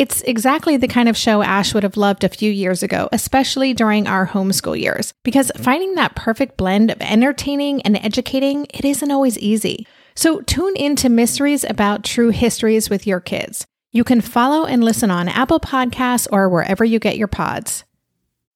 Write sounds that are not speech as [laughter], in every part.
It's exactly the kind of show Ash would have loved a few years ago, especially during our homeschool years, because finding that perfect blend of entertaining and educating, it isn't always easy. So tune in to mysteries about true histories with your kids. You can follow and listen on Apple Podcasts or wherever you get your pods.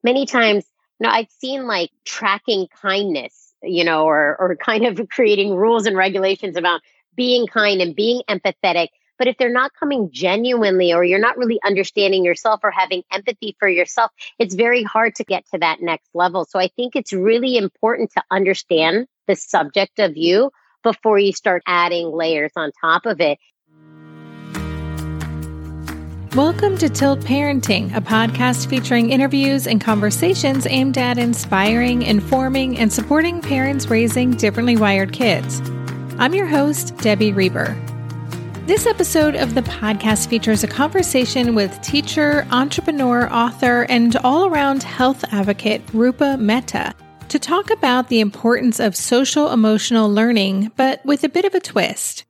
Many times, you know, I've seen like tracking kindness, you know, or or kind of creating rules and regulations about being kind and being empathetic but if they're not coming genuinely or you're not really understanding yourself or having empathy for yourself, it's very hard to get to that next level. So I think it's really important to understand the subject of you before you start adding layers on top of it. Welcome to Tilt Parenting, a podcast featuring interviews and conversations aimed at inspiring, informing, and supporting parents raising differently wired kids. I'm your host, Debbie Reber. This episode of the podcast features a conversation with teacher, entrepreneur, author, and all around health advocate Rupa Mehta to talk about the importance of social emotional learning, but with a bit of a twist.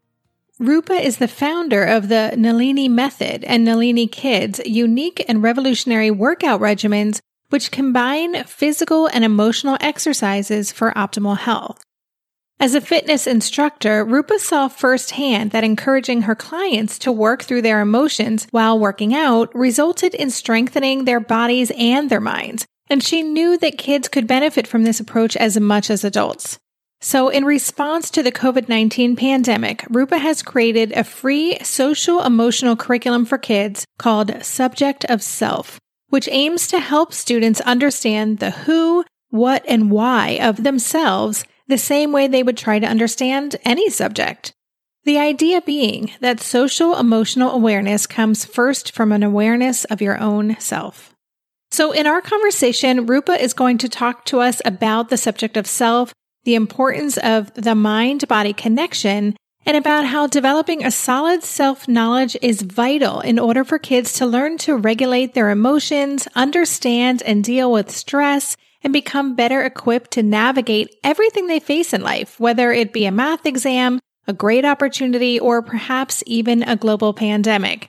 Rupa is the founder of the Nalini Method and Nalini Kids, unique and revolutionary workout regimens which combine physical and emotional exercises for optimal health. As a fitness instructor, Rupa saw firsthand that encouraging her clients to work through their emotions while working out resulted in strengthening their bodies and their minds. And she knew that kids could benefit from this approach as much as adults. So, in response to the COVID 19 pandemic, Rupa has created a free social emotional curriculum for kids called Subject of Self, which aims to help students understand the who, what, and why of themselves the same way they would try to understand any subject. The idea being that social emotional awareness comes first from an awareness of your own self. So, in our conversation, Rupa is going to talk to us about the subject of self, the importance of the mind body connection, and about how developing a solid self knowledge is vital in order for kids to learn to regulate their emotions, understand and deal with stress, and become better equipped to navigate everything they face in life, whether it be a math exam, a great opportunity, or perhaps even a global pandemic.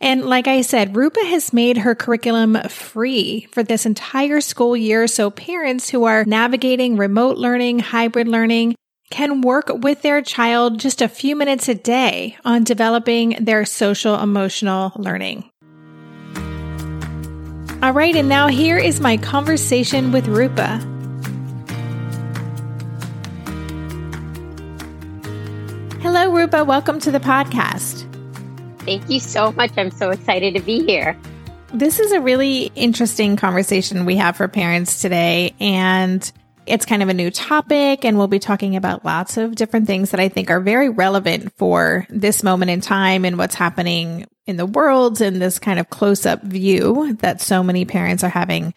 And like I said, Rupa has made her curriculum free for this entire school year so parents who are navigating remote learning, hybrid learning, can work with their child just a few minutes a day on developing their social emotional learning. All right, and now here is my conversation with Rupa. Hello, Rupa. Welcome to the podcast. Thank you so much. I'm so excited to be here. This is a really interesting conversation we have for parents today. And it's kind of a new topic, and we'll be talking about lots of different things that I think are very relevant for this moment in time and what's happening in the world and this kind of close up view that so many parents are having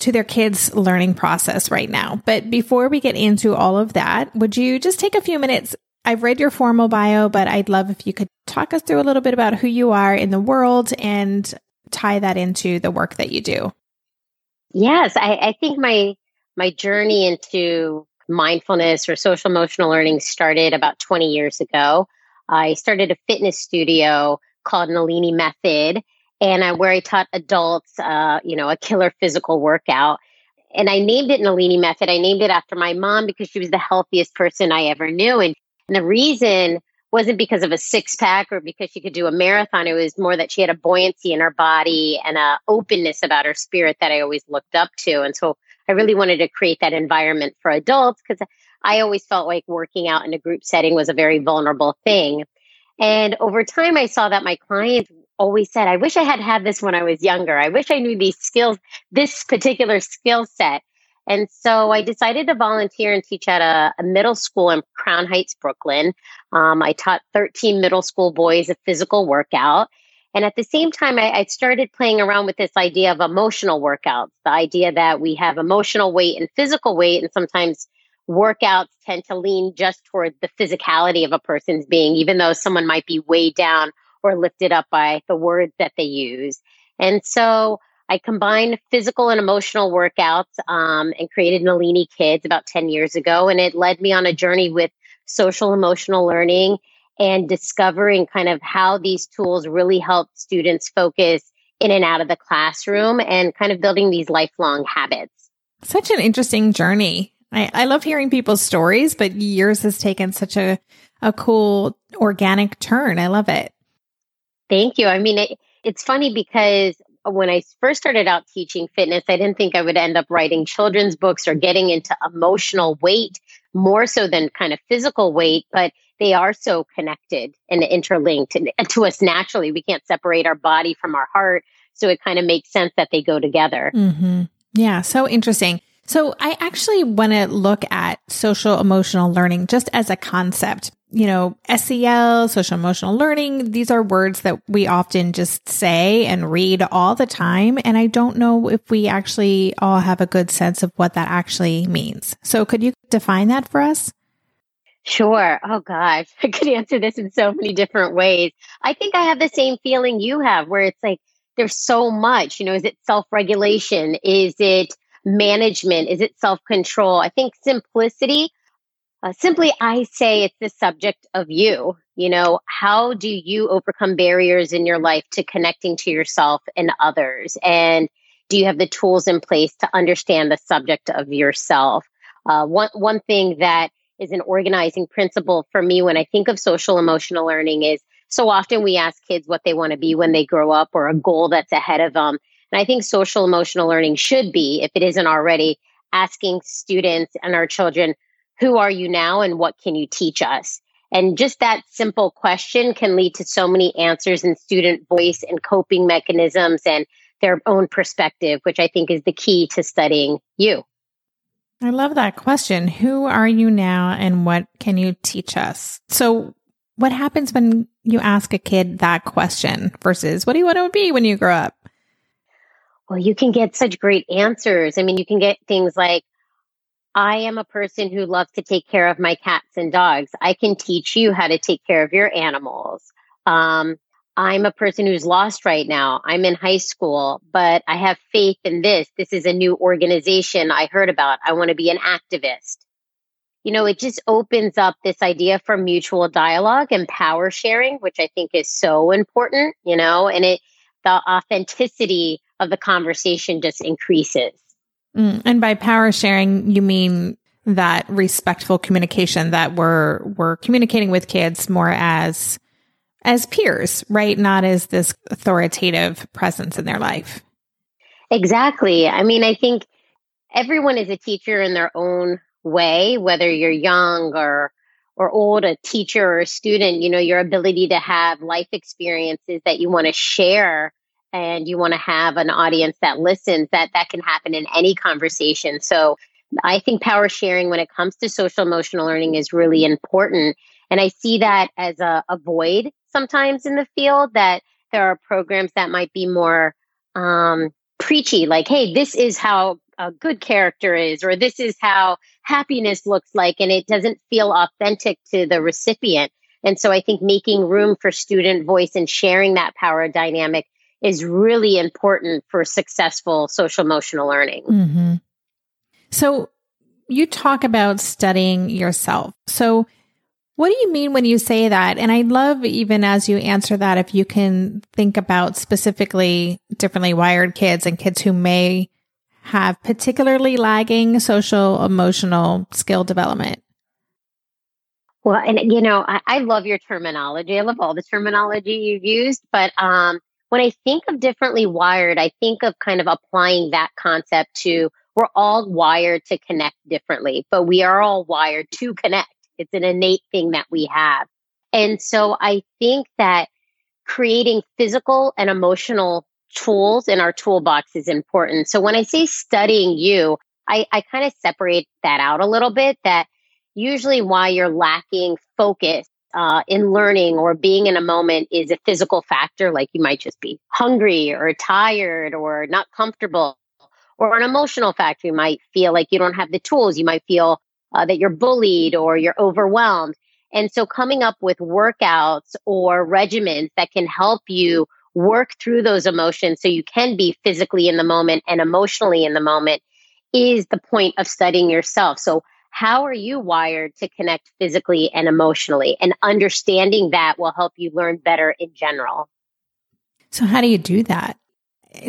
to their kids' learning process right now. But before we get into all of that, would you just take a few minutes? I've read your formal bio, but I'd love if you could talk us through a little bit about who you are in the world and tie that into the work that you do. Yes, I, I think my my journey into mindfulness or social emotional learning started about 20 years ago. I started a fitness studio called Nalini Method, and I, where I taught adults, uh, you know, a killer physical workout. And I named it Nalini Method. I named it after my mom because she was the healthiest person I ever knew. And, and the reason wasn't because of a six pack or because she could do a marathon. It was more that she had a buoyancy in her body and a openness about her spirit that I always looked up to. And so I really wanted to create that environment for adults because I always felt like working out in a group setting was a very vulnerable thing. And over time, I saw that my clients always said, I wish I had had this when I was younger. I wish I knew these skills, this particular skill set. And so I decided to volunteer and teach at a, a middle school in Crown Heights, Brooklyn. Um, I taught 13 middle school boys a physical workout. And at the same time, I, I, started playing around with this idea of emotional workouts, the idea that we have emotional weight and physical weight. And sometimes workouts tend to lean just toward the physicality of a person's being, even though someone might be weighed down or lifted up by the words that they use. And so I combined physical and emotional workouts um, and created Nalini Kids about 10 years ago. And it led me on a journey with social emotional learning and discovering kind of how these tools really help students focus in and out of the classroom and kind of building these lifelong habits. Such an interesting journey. I, I love hearing people's stories, but yours has taken such a, a cool organic turn. I love it. Thank you. I mean, it, it's funny because when I first started out teaching fitness, I didn't think I would end up writing children's books or getting into emotional weight more so than kind of physical weight, but they are so connected and interlinked and, to us naturally. We can't separate our body from our heart. So it kind of makes sense that they go together. Mm-hmm. Yeah, so interesting. So I actually want to look at social emotional learning just as a concept. You know, SEL, social emotional learning, these are words that we often just say and read all the time. And I don't know if we actually all have a good sense of what that actually means. So could you define that for us? Sure. Oh gosh, [laughs] I could answer this in so many different ways. I think I have the same feeling you have where it's like there's so much, you know, is it self-regulation? Is it management? Is it self control? I think simplicity, uh, simply, I say it's the subject of you. You know, how do you overcome barriers in your life to connecting to yourself and others? And do you have the tools in place to understand the subject of yourself? Uh, one, one thing that is an organizing principle for me when I think of social emotional learning is so often we ask kids what they want to be when they grow up or a goal that's ahead of them. And I think social emotional learning should be, if it isn't already, asking students and our children, who are you now and what can you teach us? And just that simple question can lead to so many answers in student voice and coping mechanisms and their own perspective, which I think is the key to studying you. I love that question. Who are you now and what can you teach us? So, what happens when you ask a kid that question versus what do you want to be when you grow up? well, you can get such great answers. I mean, you can get things like, I am a person who loves to take care of my cats and dogs. I can teach you how to take care of your animals. Um, I'm a person who's lost right now. I'm in high school, but I have faith in this. This is a new organization I heard about. I want to be an activist. You know, it just opens up this idea for mutual dialogue and power sharing, which I think is so important, you know, and it, the authenticity of the conversation just increases. Mm, and by power sharing, you mean that respectful communication that we're we're communicating with kids more as as peers, right? Not as this authoritative presence in their life. Exactly. I mean, I think everyone is a teacher in their own way, whether you're young or or old, a teacher or a student, you know, your ability to have life experiences that you want to share and you want to have an audience that listens, that that can happen in any conversation. So I think power sharing when it comes to social emotional learning is really important. And I see that as a, a void sometimes in the field that there are programs that might be more um, preachy, like, hey, this is how a good character is, or this is how happiness looks like, and it doesn't feel authentic to the recipient. And so I think making room for student voice and sharing that power dynamic is really important for successful social emotional learning. Mm-hmm. So, you talk about studying yourself. So, what do you mean when you say that? And I love even as you answer that, if you can think about specifically differently wired kids and kids who may have particularly lagging social emotional skill development. Well, and you know, I, I love your terminology. I love all the terminology you've used, but um, when I think of differently wired, I think of kind of applying that concept to we're all wired to connect differently, but we are all wired to connect. It's an innate thing that we have. And so I think that creating physical and emotional tools in our toolbox is important. So when I say studying you, I, I kind of separate that out a little bit that usually why you're lacking focus uh, in learning or being in a moment is a physical factor, like you might just be hungry or tired or not comfortable, or an emotional factor. You might feel like you don't have the tools. You might feel uh, that you're bullied or you're overwhelmed. And so coming up with workouts or regimens that can help you work through those emotions so you can be physically in the moment and emotionally in the moment is the point of studying yourself. So how are you wired to connect physically and emotionally? And understanding that will help you learn better in general. So, how do you do that?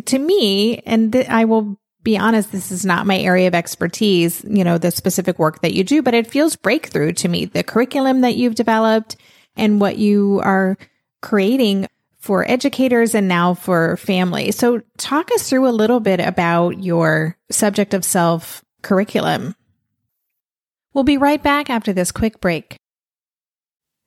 To me, and th- I will be honest, this is not my area of expertise, you know, the specific work that you do, but it feels breakthrough to me. The curriculum that you've developed and what you are creating for educators and now for families. So, talk us through a little bit about your subject of self curriculum. We'll be right back after this quick break.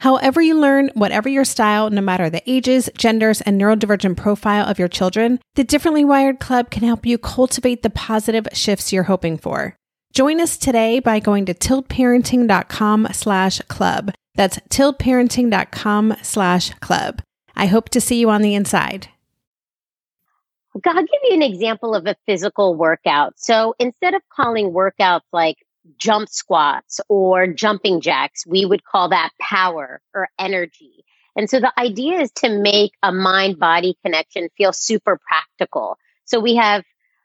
However, you learn, whatever your style, no matter the ages, genders, and neurodivergent profile of your children, the Differently Wired Club can help you cultivate the positive shifts you're hoping for. Join us today by going to tiltparenting.com slash club. That's tiltparenting.com slash club. I hope to see you on the inside. I'll give you an example of a physical workout. So instead of calling workouts like jump squats or jumping jacks, we would call that power or energy. And so the idea is to make a mind body connection feel super practical. So we have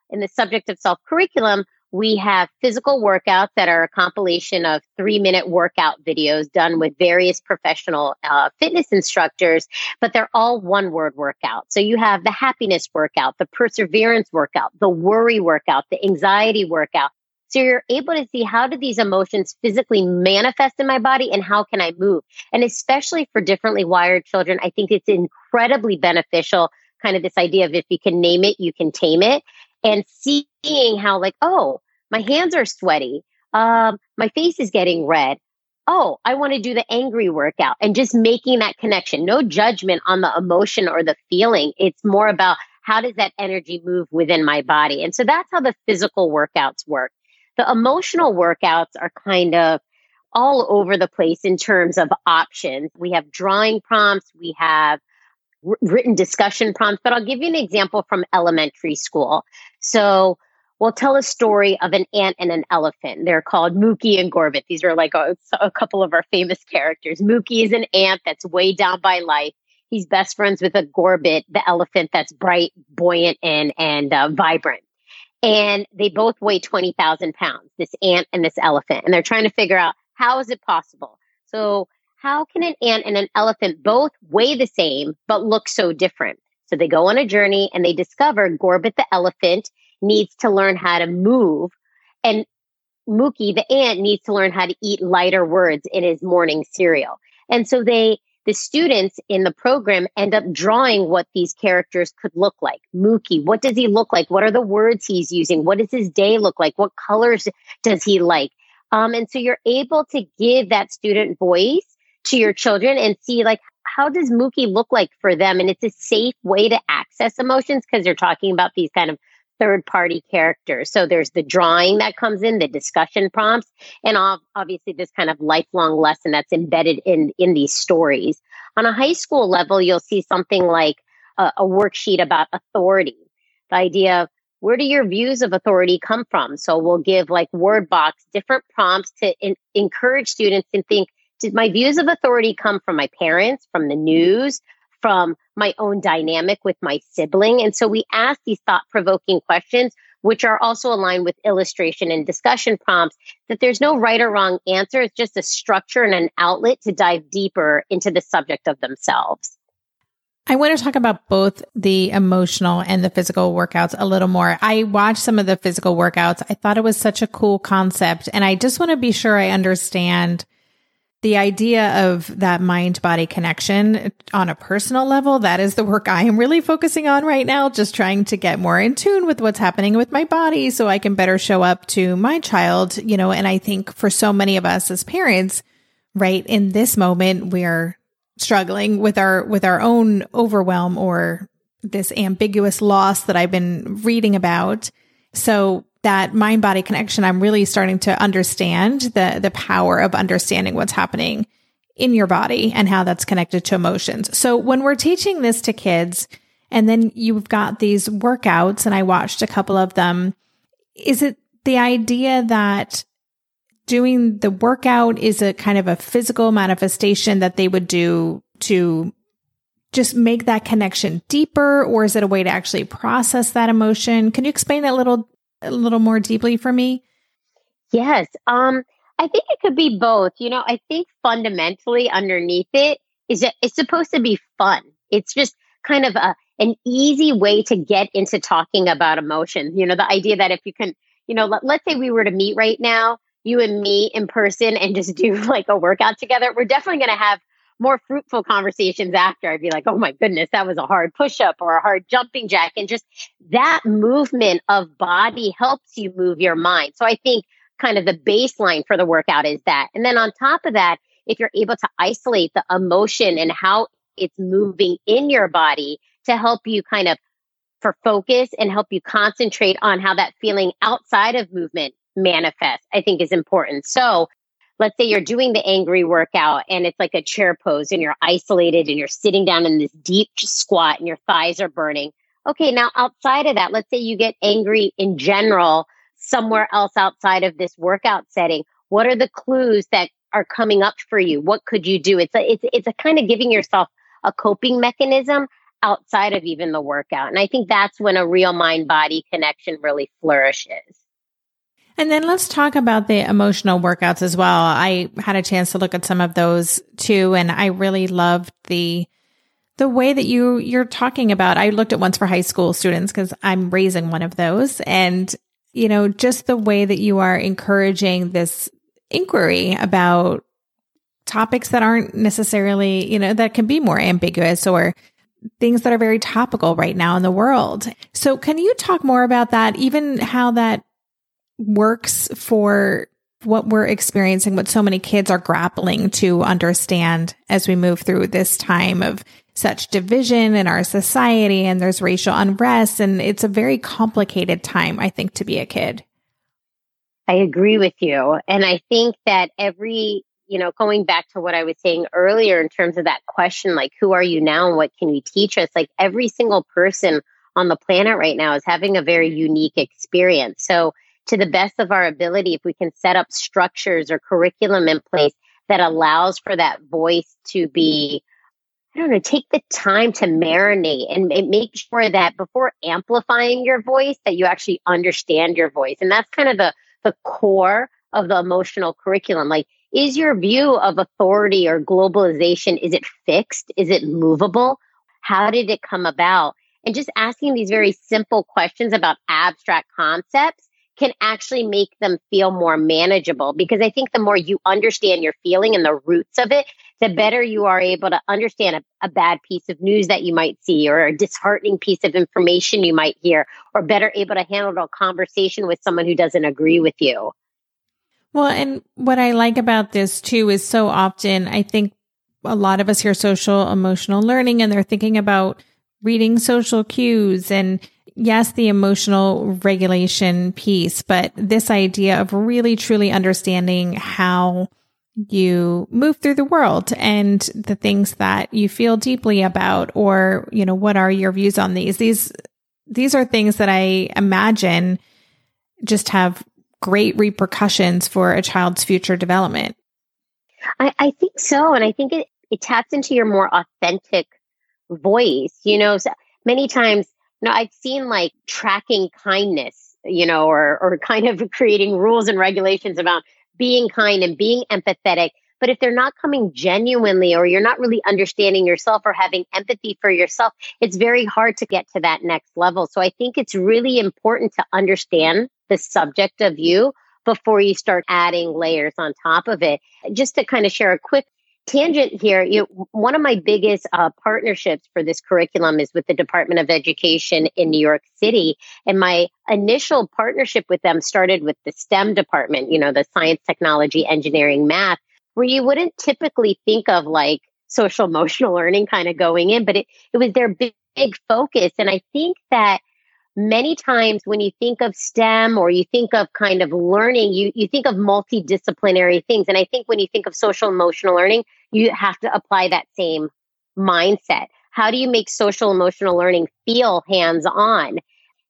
in the subject of self curriculum, we have physical workouts that are a compilation of three minute workout videos done with various professional uh, fitness instructors, but they're all one word workout. So you have the happiness workout, the perseverance workout, the worry workout, the anxiety workout. So you're able to see how do these emotions physically manifest in my body and how can I move? And especially for differently wired children, I think it's incredibly beneficial. Kind of this idea of if you can name it, you can tame it and seeing how like, oh, my hands are sweaty. Um, my face is getting red. Oh, I want to do the angry workout and just making that connection. No judgment on the emotion or the feeling. It's more about how does that energy move within my body? And so that's how the physical workouts work. The emotional workouts are kind of all over the place in terms of options. We have drawing prompts, we have written discussion prompts, but I'll give you an example from elementary school. So we'll tell a story of an ant and an elephant. They're called Mookie and Gorbit. These are like a, a couple of our famous characters. Mookie is an ant that's way down by life. He's best friends with a Gorbit, the elephant that's bright, buoyant, and and uh, vibrant. And they both weigh twenty thousand pounds. This ant and this elephant, and they're trying to figure out how is it possible. So how can an ant and an elephant both weigh the same but look so different? So they go on a journey and they discover Gorbit the elephant needs to learn how to move and Mookie the ant needs to learn how to eat lighter words in his morning cereal. And so they the students in the program end up drawing what these characters could look like. Mookie, what does he look like? What are the words he's using? What does his day look like? What colors does he like? Um, and so you're able to give that student voice to your children and see like how does Mookie look like for them? And it's a safe way to access emotions because they're talking about these kind of third party characters. So there's the drawing that comes in, the discussion prompts, and obviously this kind of lifelong lesson that's embedded in in these stories. On a high school level, you'll see something like a, a worksheet about authority. The idea of where do your views of authority come from? So we'll give like word box different prompts to in, encourage students to think did my views of authority come from my parents, from the news, from my own dynamic with my sibling? And so we ask these thought provoking questions, which are also aligned with illustration and discussion prompts, that there's no right or wrong answer. It's just a structure and an outlet to dive deeper into the subject of themselves. I want to talk about both the emotional and the physical workouts a little more. I watched some of the physical workouts. I thought it was such a cool concept. And I just want to be sure I understand the idea of that mind body connection on a personal level, that is the work I am really focusing on right now, just trying to get more in tune with what's happening with my body so I can better show up to my child, you know, and I think for so many of us as parents, right in this moment, we're struggling with our, with our own overwhelm or this ambiguous loss that I've been reading about. So that mind body connection, I'm really starting to understand the, the power of understanding what's happening in your body and how that's connected to emotions. So when we're teaching this to kids and then you've got these workouts and I watched a couple of them, is it the idea that doing the workout is a kind of a physical manifestation that they would do to just make that connection deeper or is it a way to actually process that emotion? Can you explain that little a little more deeply for me? Yes. Um, I think it could be both. You know, I think fundamentally underneath it is that it's supposed to be fun. It's just kind of a an easy way to get into talking about emotions. You know, the idea that if you can, you know, let, let's say we were to meet right now, you and me in person and just do [laughs] like a workout together, we're definitely going to have more fruitful conversations after. I'd be like, oh my goodness, that was a hard push up or a hard jumping jack. And just that movement of body helps you move your mind. So I think kind of the baseline for the workout is that. And then on top of that, if you're able to isolate the emotion and how it's moving in your body to help you kind of for focus and help you concentrate on how that feeling outside of movement manifests, I think is important. So let's say you're doing the angry workout and it's like a chair pose and you're isolated and you're sitting down in this deep squat and your thighs are burning. Okay, now outside of that, let's say you get angry in general somewhere else outside of this workout setting? What are the clues that are coming up for you? What could you do? It's a, it's, it's a kind of giving yourself a coping mechanism outside of even the workout. And I think that's when a real mind body connection really flourishes. And then let's talk about the emotional workouts as well. I had a chance to look at some of those too, and I really loved the the way that you you're talking about. I looked at once for high school students because I'm raising one of those, and you know, just the way that you are encouraging this inquiry about topics that aren't necessarily, you know, that can be more ambiguous or things that are very topical right now in the world. So can you talk more about that, even how that works for what we're experiencing, what so many kids are grappling to understand as we move through this time of such division in our society and there's racial unrest. And it's a very complicated time, I think, to be a kid. I agree with you. And I think that every, you know, going back to what I was saying earlier in terms of that question, like, who are you now and what can you teach us? Like, every single person on the planet right now is having a very unique experience. So, to the best of our ability, if we can set up structures or curriculum in place that allows for that voice to be, I don't know, take the time to marinate and make sure that before amplifying your voice, that you actually understand your voice. And that's kind of the, the core of the emotional curriculum. Like, is your view of authority or globalization, is it fixed? Is it movable? How did it come about? And just asking these very simple questions about abstract concepts can actually make them feel more manageable because I think the more you understand your feeling and the roots of it, the better you are able to understand a, a, bad piece of news that you might see or a disheartening piece of information you might hear, or better able to handle a conversation with someone who doesn't agree with you. Well, and what I like about this too is so often I think a lot of us hear social emotional learning and they're thinking about reading social cues and yes, the emotional regulation piece, but this idea of really truly understanding how you move through the world and the things that you feel deeply about or you know what are your views on these? These these are things that i imagine just have great repercussions for a child's future development. I, I think so and i think it, it taps into your more authentic voice you know so many times know, I've seen like tracking kindness, you know, or or kind of [laughs] creating rules and regulations about being kind and being empathetic. But if they're not coming genuinely or you're not really understanding yourself or having empathy for yourself, it's very hard to get to that next level. So I think it's really important to understand the subject of you before you start adding layers on top of it. Just to kind of share a quick tangent here, you know, one of my biggest uh, partnerships for this curriculum is with the Department of Education in New York City. And my initial partnership with them started with the STEM department, you know, the science, technology, engineering, math, where you wouldn't typically think of like social emotional learning kind of going in, but it, it was their big, big focus. And I think that many times when you think of STEM or you think of kind of learning, you, you think of multidisciplinary things. And I think when you think of social emotional learning, you have to apply that same mindset. How do you make social emotional learning feel hands on?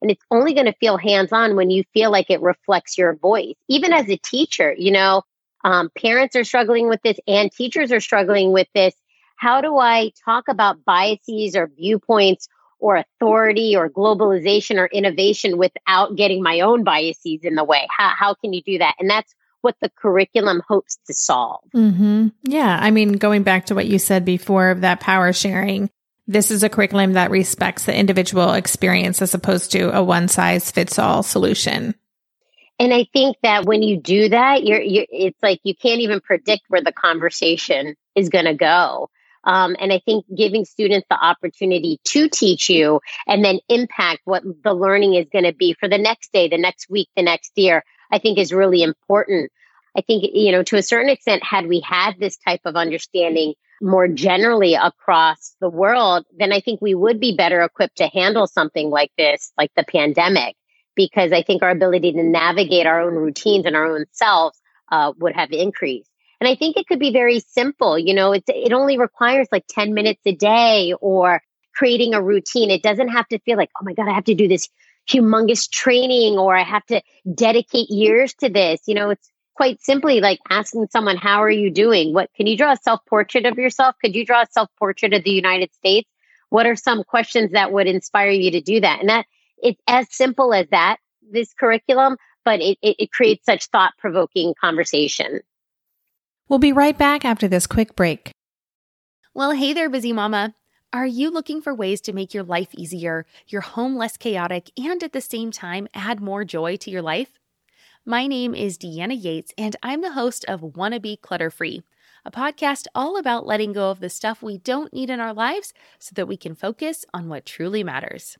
And it's only going to feel hands on when you feel like it reflects your voice. Even as a teacher, you know, um, parents are struggling with this and teachers are struggling with this. How do I talk about biases or viewpoints or authority or globalization or innovation without getting my own biases in the way? How, how can you do that? And that's what the curriculum hopes to solve. Mm-hmm. Yeah. I mean, going back to what you said before of that power sharing, this is a curriculum that respects the individual experience as opposed to a one size fits all solution. And I think that when you do that, you're, you're it's like you can't even predict where the conversation is going to go. Um, and I think giving students the opportunity to teach you and then impact what the learning is going to be for the next day, the next week, the next year, I think is really important. I think, you know, to a certain extent, had we had this type of understanding more generally across the world, then I think we would be better equipped to handle something like this, like the pandemic, because I think our ability to navigate our own routines and our own selves uh, would have increased. And I think it could be very simple. You know, it, it only requires like 10 minutes a day or creating a routine. It doesn't have to feel like, oh my God, I have to do this humongous training or I have to dedicate years to this. You know, it's quite simply like asking someone, How are you doing? What can you draw a self portrait of yourself? Could you draw a self portrait of the United States? What are some questions that would inspire you to do that? And that it's as simple as that, this curriculum, but it, it, it creates such thought provoking conversation. We'll be right back after this quick break. Well, hey there, busy mama. Are you looking for ways to make your life easier, your home less chaotic, and at the same time add more joy to your life? My name is Deanna Yates, and I'm the host of Wanna Be Clutter Free, a podcast all about letting go of the stuff we don't need in our lives so that we can focus on what truly matters.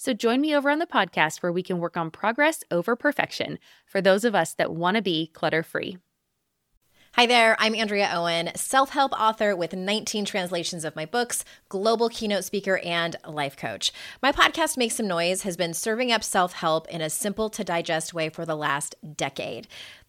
So join me over on the podcast where we can work on progress over perfection for those of us that want to be clutter free. Hi there, I'm Andrea Owen, self help author with 19 translations of my books, global keynote speaker, and life coach. My podcast, Make Some Noise, has been serving up self help in a simple to digest way for the last decade.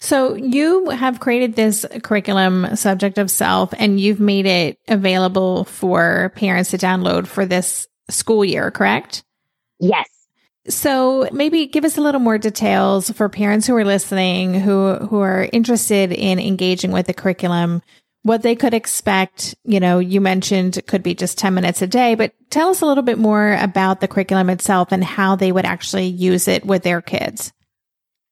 So you have created this curriculum subject of self and you've made it available for parents to download for this school year, correct? Yes. So maybe give us a little more details for parents who are listening, who, who are interested in engaging with the curriculum, what they could expect. You know, you mentioned it could be just 10 minutes a day, but tell us a little bit more about the curriculum itself and how they would actually use it with their kids.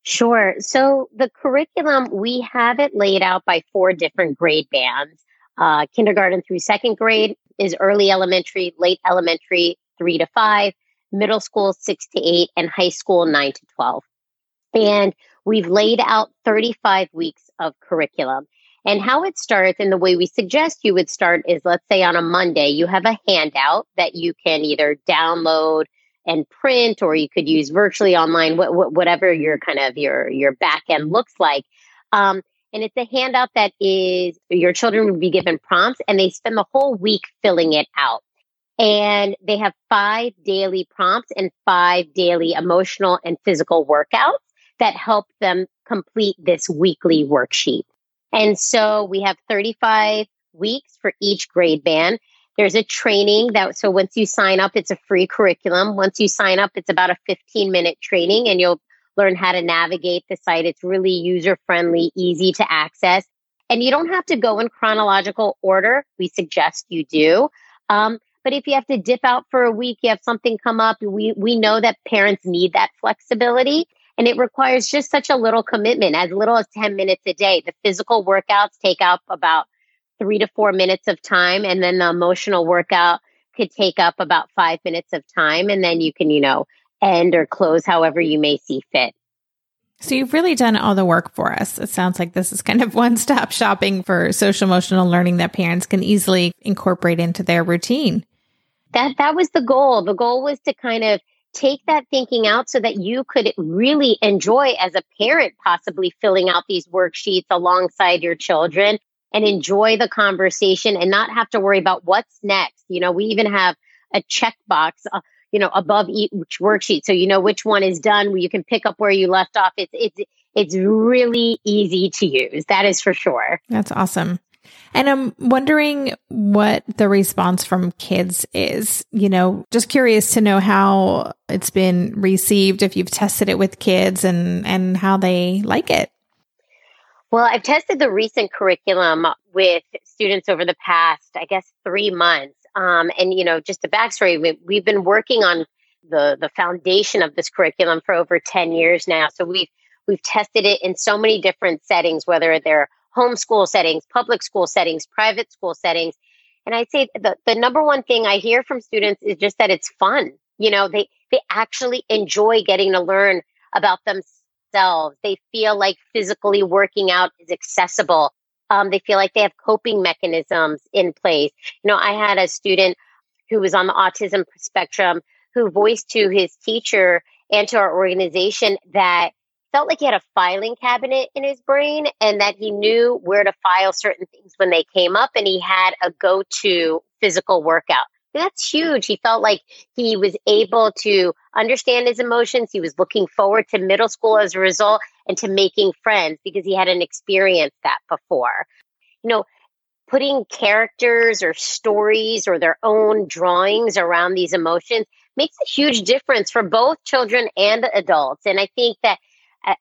Sure. So the curriculum, we have it laid out by four different grade bands. Uh, kindergarten through second grade is early elementary, late elementary, three to five, middle school, six to eight, and high school, nine to 12. And we've laid out 35 weeks of curriculum. And how it starts and the way we suggest you would start is let's say on a Monday, you have a handout that you can either download and print, or you could use virtually online, wh- wh- whatever your kind of your your back end looks like. Um, and it's a handout that is your children would be given prompts, and they spend the whole week filling it out. And they have five daily prompts and five daily emotional and physical workouts that help them complete this weekly worksheet. And so we have 35 weeks for each grade band. There's a training that, so once you sign up, it's a free curriculum. Once you sign up, it's about a 15 minute training and you'll learn how to navigate the site. It's really user friendly, easy to access. And you don't have to go in chronological order. We suggest you do. Um, but if you have to dip out for a week, you have something come up, we, we know that parents need that flexibility. And it requires just such a little commitment, as little as 10 minutes a day. The physical workouts take up about three to four minutes of time. And then the emotional workout could take up about five minutes of time. And then you can, you know, end or close however you may see fit. So you've really done all the work for us. It sounds like this is kind of [laughs] one stop shopping for social emotional learning that parents can easily incorporate into their routine. That that was the goal. The goal was to kind of take that thinking out so that you could really enjoy as a parent possibly filling out these worksheets alongside your children and enjoy the conversation and not have to worry about what's next. You know, we even have a checkbox, uh, you know, above each worksheet. So you know which one is done where you can pick up where you left off. It's, it's, it's really easy to use. That is for sure. That's awesome. And I'm wondering what the response from kids is. You know, just curious to know how it's been received if you've tested it with kids and and how they like it. Well, I've tested the recent curriculum with students over the past, I guess, three months. Um, and you know, just a backstory: we, we've been working on the the foundation of this curriculum for over ten years now. So we've we've tested it in so many different settings, whether they're homeschool settings, public school settings, private school settings. And I'd say the, the number one thing I hear from students is just that it's fun. You know, they, they actually enjoy getting to learn about themselves. They feel like physically working out is accessible. Um, they feel like they have coping mechanisms in place. You know, I had a student who was on the autism spectrum who voiced to his teacher and to our organization that felt like he had a filing cabinet in his brain and that he knew where to file certain things when they came up and he had a go-to physical workout. That's huge. He felt like he was able to understand his emotions. He was looking forward to middle school as a result and to making friends because he hadn't experienced that before. You know, putting characters or stories or their own drawings around these emotions makes a huge difference for both children and adults. And I think that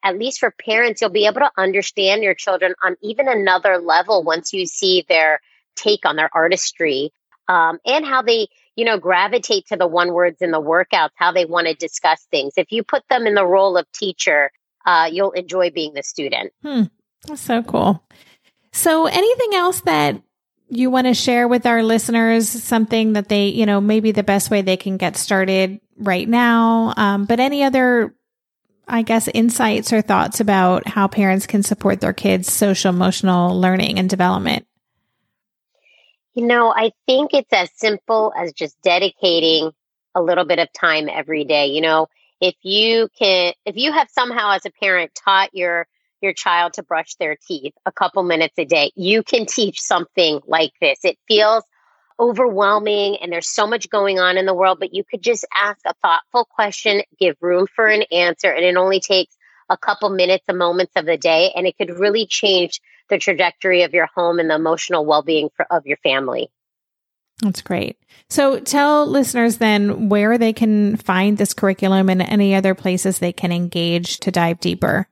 at least for parents, you'll be able to understand your children on even another level once you see their take on their artistry um, and how they, you know, gravitate to the one words in the workouts, how they want to discuss things. If you put them in the role of teacher, uh, you'll enjoy being the student. Hmm. That's so cool. So, anything else that you want to share with our listeners? Something that they, you know, maybe the best way they can get started right now, um, but any other I guess, insights or thoughts about how parents can support their kids' social emotional learning and development? You know, I think it's as simple as just dedicating a little bit of time every day. You know, if you can, if you have somehow as a parent taught your your child to brush their teeth a couple minutes a day, you can teach something like this. It feels overwhelming and there's so much going on in the world, but you could just ask a thoughtful question, give room for an answer, and it only takes a couple minutes, a moments of the day, and it could really change the trajectory of your home and the emotional well being of your family. That's great. So tell listeners then where they can find this curriculum and any other places they can engage to dive deeper.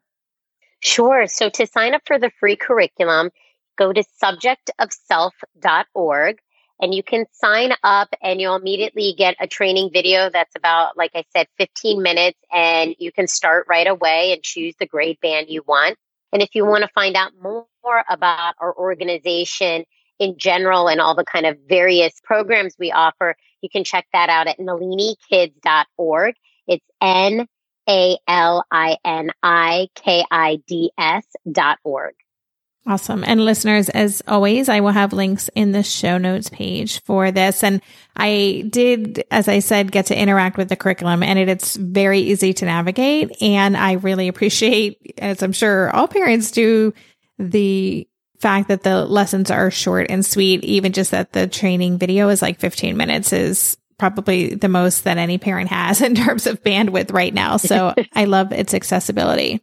Sure. So to sign up for the free curriculum, go to subjectofself.org and you can sign up and you'll immediately get a training video that's about, like I said, 15 minutes and you can start right away and choose the grade band you want. And if you want to find out more about our organization in general and all the kind of various programs we offer, you can check that out at nalinikids.org. It's N A L I N I K I D S dot org. Awesome. And listeners, as always, I will have links in the show notes page for this. And I did, as I said, get to interact with the curriculum and it, it's very easy to navigate. And I really appreciate, as I'm sure all parents do, the fact that the lessons are short and sweet. Even just that the training video is like 15 minutes is probably the most that any parent has [laughs] in terms of bandwidth right now. So [laughs] I love its accessibility.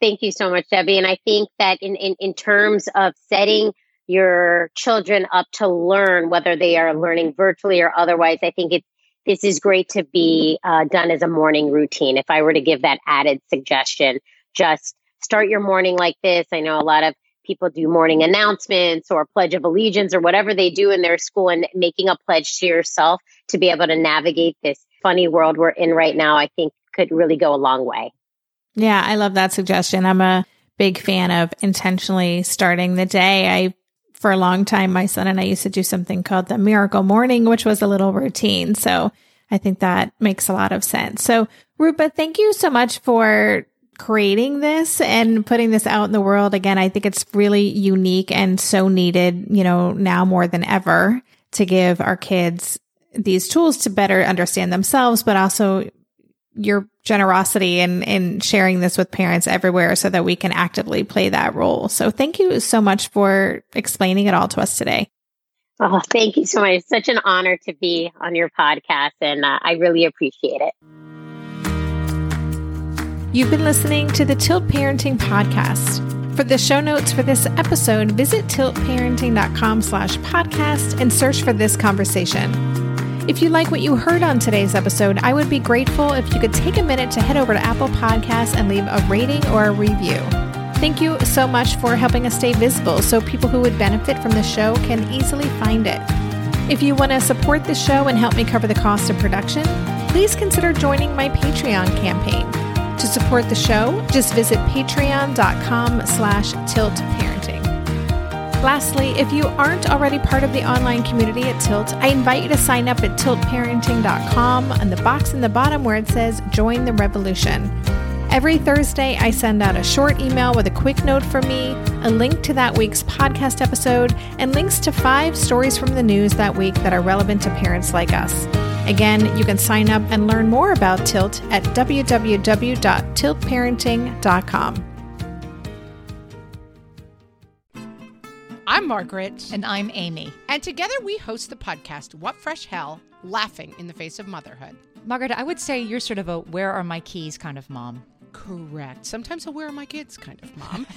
Thank you so much, Debbie. And I think that in, in, in terms of setting your children up to learn, whether they are learning virtually or otherwise, I think it, this is great to be uh, done as a morning routine. If I were to give that added suggestion, just start your morning like this. I know a lot of people do morning announcements or pledge of allegiance or whatever they do in their school and making a pledge to yourself to be able to navigate this funny world we're in right now, I think could really go a long way. Yeah, I love that suggestion. I'm a big fan of intentionally starting the day. I, for a long time, my son and I used to do something called the miracle morning, which was a little routine. So I think that makes a lot of sense. So Rupa, thank you so much for creating this and putting this out in the world. Again, I think it's really unique and so needed, you know, now more than ever to give our kids these tools to better understand themselves, but also your generosity in, in sharing this with parents everywhere so that we can actively play that role. So thank you so much for explaining it all to us today. Oh, thank you so much. It's such an honor to be on your podcast, and uh, I really appreciate it. You've been listening to the Tilt Parenting Podcast. For the show notes for this episode, visit tiltparenting.com slash podcast and search for this conversation. If you like what you heard on today's episode, I would be grateful if you could take a minute to head over to Apple Podcasts and leave a rating or a review. Thank you so much for helping us stay visible so people who would benefit from the show can easily find it. If you want to support the show and help me cover the cost of production, please consider joining my Patreon campaign. To support the show, just visit patreon.com slash tiltparenting. Lastly, if you aren't already part of the online community at Tilt, I invite you to sign up at tiltparenting.com on the box in the bottom where it says Join the Revolution. Every Thursday, I send out a short email with a quick note from me, a link to that week's podcast episode, and links to five stories from the news that week that are relevant to parents like us. Again, you can sign up and learn more about Tilt at www.tiltparenting.com. I'm Margaret. And I'm Amy. And together we host the podcast, What Fresh Hell Laughing in the Face of Motherhood. Margaret, I would say you're sort of a where are my keys kind of mom. Correct. Sometimes a where are my kids kind of mom. [laughs]